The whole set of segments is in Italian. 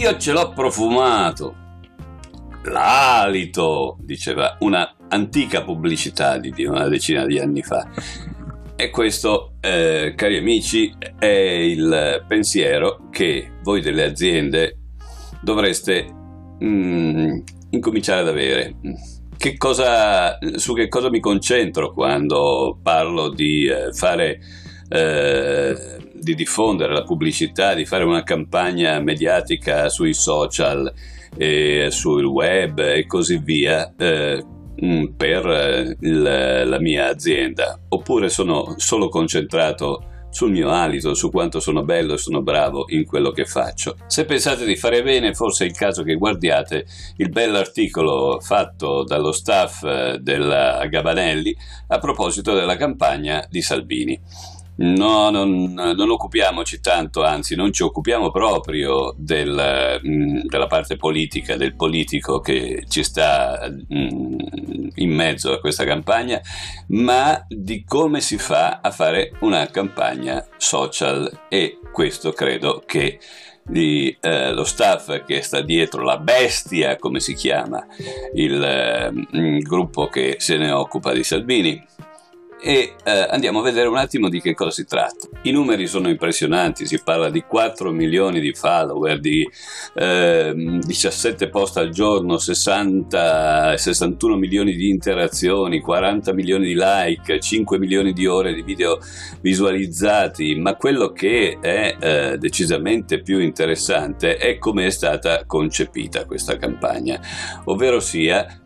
Io ce l'ho profumato. L'alito, diceva una antica pubblicità di una decina di anni fa. E questo, eh, cari amici, è il pensiero che voi delle aziende dovreste mm, incominciare ad avere. Che cosa, su che cosa mi concentro quando parlo di eh, fare eh, di diffondere la pubblicità, di fare una campagna mediatica sui social, sul web e così via eh, mm, per eh, il, la mia azienda, oppure sono solo concentrato sul mio alito, su quanto sono bello e sono bravo in quello che faccio. Se pensate di fare bene, forse è il caso che guardiate il bell'articolo fatto dallo staff eh, della Gabanelli a proposito della campagna di Salvini. No, non, non, occupiamoci tanto, anzi non ci occupiamo proprio del, mm, della parte politica, del politico che ci sta mm, in mezzo a questa campagna, ma di come si fa a fare una campagna social. E questo credo che di, eh, lo staff che sta dietro, la bestia come si chiama, il, il gruppo che se ne occupa di Salvini, e eh, andiamo a vedere un attimo di che cosa si tratta. I numeri sono impressionanti, si parla di 4 milioni di follower, di eh, 17 post al giorno, 60, 61 milioni di interazioni, 40 milioni di like, 5 milioni di ore di video visualizzati, ma quello che è eh, decisamente più interessante è come è stata concepita questa campagna, ovvero sia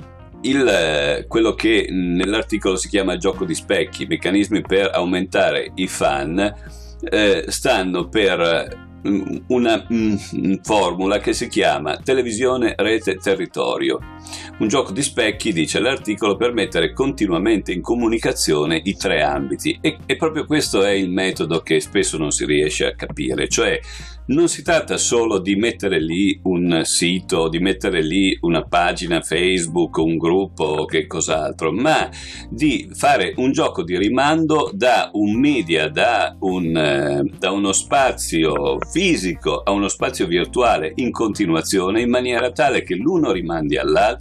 il, eh, quello che nell'articolo si chiama gioco di specchi, meccanismi per aumentare i fan, eh, stanno per mm, una mm, formula che si chiama televisione, rete, territorio. Un gioco di specchi, dice l'articolo, per mettere continuamente in comunicazione i tre ambiti. E, e proprio questo è il metodo che spesso non si riesce a capire, cioè non si tratta solo di mettere lì un sito, di mettere lì una pagina Facebook, un gruppo o che cos'altro, ma di fare un gioco di rimando da un media, da, un, eh, da uno spazio fisico a uno spazio virtuale in continuazione in maniera tale che l'uno rimandi all'altro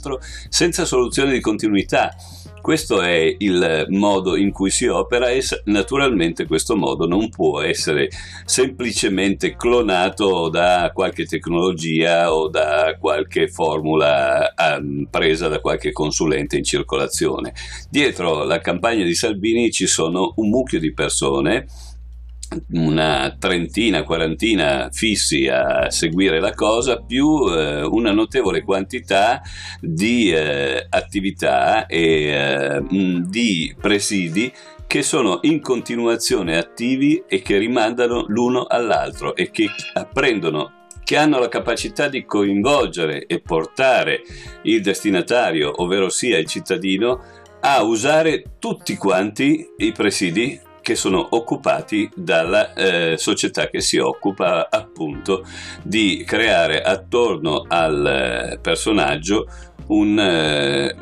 senza soluzione di continuità. Questo è il modo in cui si opera e naturalmente questo modo non può essere semplicemente clonato da qualche tecnologia o da qualche formula um, presa da qualche consulente in circolazione. Dietro la campagna di Salvini ci sono un mucchio di persone una trentina, quarantina fissi a seguire la cosa, più eh, una notevole quantità di eh, attività e eh, di presidi che sono in continuazione attivi e che rimandano l'uno all'altro e che apprendono che hanno la capacità di coinvolgere e portare il destinatario, ovvero sia il cittadino, a usare tutti quanti i presidi che sono occupati dalla eh, società che si occupa appunto di creare attorno al eh, personaggio un, eh,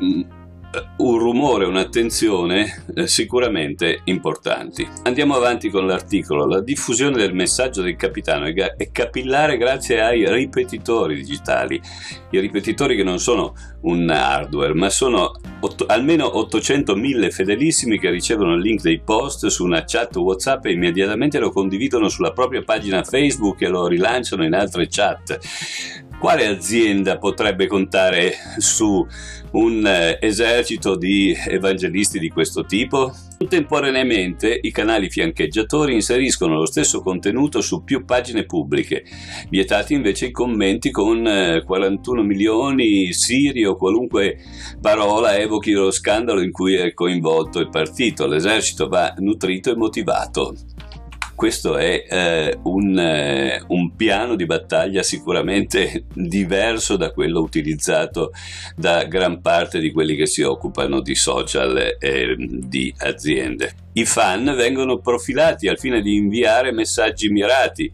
un rumore, un'attenzione eh, sicuramente importanti. Andiamo avanti con l'articolo. La diffusione del messaggio del capitano è, è capillare grazie ai ripetitori digitali. I ripetitori che non sono un hardware, ma sono almeno 800.000 fedelissimi che ricevono il link dei post su una chat WhatsApp e immediatamente lo condividono sulla propria pagina Facebook e lo rilanciano in altre chat. Quale azienda potrebbe contare su un eh, esercito di evangelisti di questo tipo? Contemporaneamente i canali fiancheggiatori inseriscono lo stesso contenuto su più pagine pubbliche, vietati invece i commenti con 41 eh, milioni siri o qualunque parola evochi lo scandalo in cui è coinvolto il partito. L'esercito va nutrito e motivato questo è eh, un, eh, un, piano di battaglia sicuramente diverso da quello utilizzato da gran parte di quelli che si occupano di social e di aziende. I fan vengono profilati al fine di inviare messaggi mirati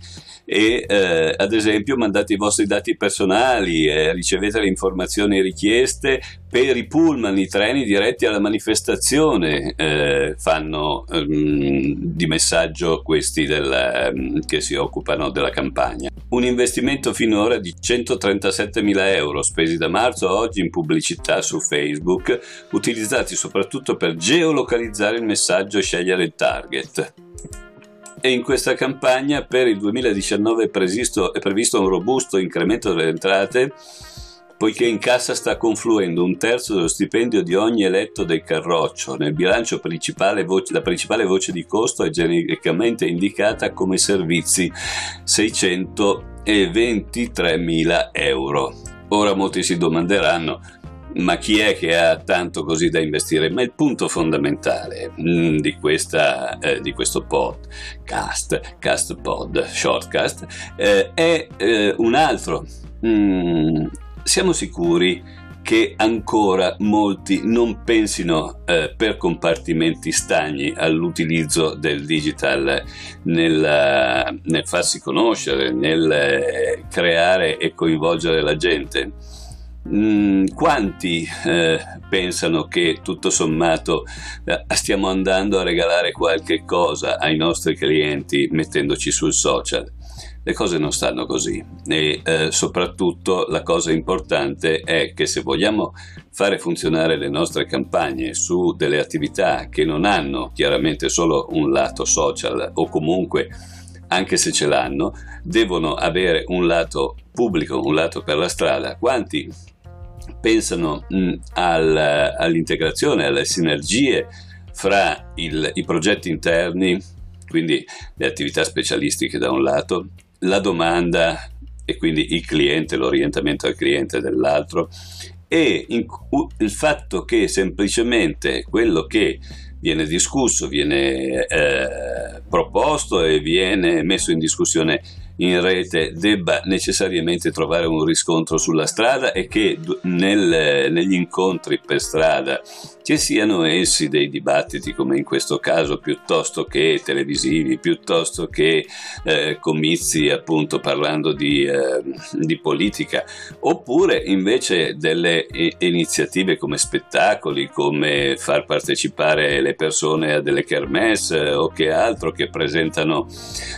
e eh, ad esempio mandate i vostri dati personali, eh, ricevete le informazioni richieste per i pullman, i treni diretti alla manifestazione eh, fanno ehm, di messaggio questi del, ehm, che si occupano della campagna. un investimento finora di 137.000 euro spesi da marzo a oggi in pubblicità su Facebook, utilizzati soprattutto per geolocalizzare il messaggio e scegliere il target. E in questa campagna per il 2019 è previsto, è previsto un robusto incremento delle entrate poiché in cassa sta confluendo un terzo dello stipendio di ogni eletto del Carroccio. Nel bilancio principale voce, la principale voce di costo è genericamente indicata come servizi 623.000 euro. Ora molti si domanderanno ma chi è che ha tanto così da investire? Ma il punto fondamentale mm, di, questa, eh, di questo podcast, cast pod, shortcast, eh, è eh, un altro. Mm, siamo sicuri che ancora molti non pensino eh, per compartimenti stagni all'utilizzo del digital nel, nel farsi conoscere, nel eh, creare e coinvolgere la gente. Mm, quanti eh, pensano che tutto sommato eh, stiamo andando a regalare qualche cosa ai nostri clienti mettendoci sul social? Le cose non stanno così e eh, soprattutto la cosa importante è che se vogliamo fare funzionare le nostre campagne su delle attività che non hanno chiaramente solo un lato social o comunque anche se ce l'hanno, devono avere un lato pubblico, un lato per la strada. Quanti pensano mh, al, all'integrazione, alle sinergie fra il, i progetti interni, quindi le attività specialistiche da un lato, la domanda e quindi il cliente, l'orientamento al cliente dell'altro e in, il fatto che semplicemente quello che viene discusso, viene eh, proposto e viene messo in discussione in rete debba necessariamente trovare un riscontro sulla strada e che nel, negli incontri per strada che siano essi dei dibattiti come in questo caso piuttosto che televisivi, piuttosto che eh, comizi appunto parlando di, eh, di, politica, oppure invece delle iniziative come spettacoli, come far partecipare le persone a delle kermesse o che altro che presentano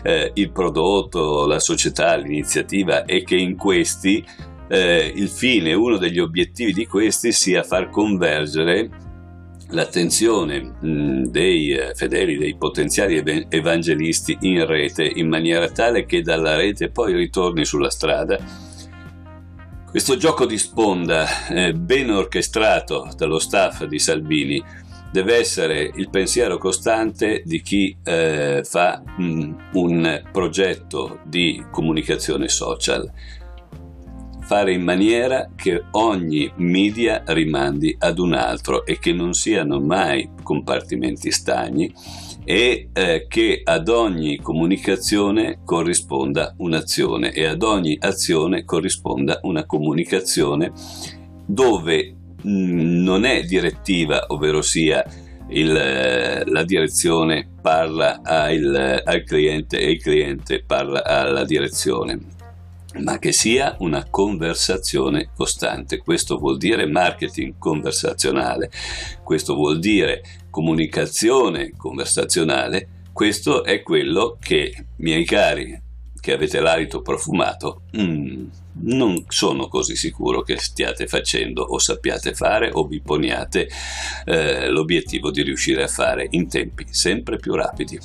eh, il prodotto, la società, l'iniziativa e che in questi eh, il fine, uno degli obiettivi di questi sia far convergere l'attenzione mh, dei eh, fedeli, dei potenziali evangelisti in rete in maniera tale che dalla rete poi ritorni sulla strada. Questo gioco di sponda eh, ben orchestrato dallo staff di Salvini deve essere il pensiero costante di chi eh, fa mh, un progetto di comunicazione social. Fare in maniera che ogni media rimandi ad un altro e che non siano mai compartimenti stagni e eh, che ad ogni comunicazione corrisponda un'azione e ad ogni azione corrisponda una comunicazione dove mm, non è direttiva, ovvero sia il, eh, la direzione parla al, al cliente e il cliente parla alla direzione ma che sia una conversazione costante. Questo vuol dire marketing conversazionale, questo vuol dire comunicazione conversazionale, questo è quello che, miei cari, che avete l'alito profumato, mm, non sono così sicuro che stiate facendo o sappiate fare o vi poniate eh, l'obiettivo di riuscire a fare in tempi sempre più rapidi.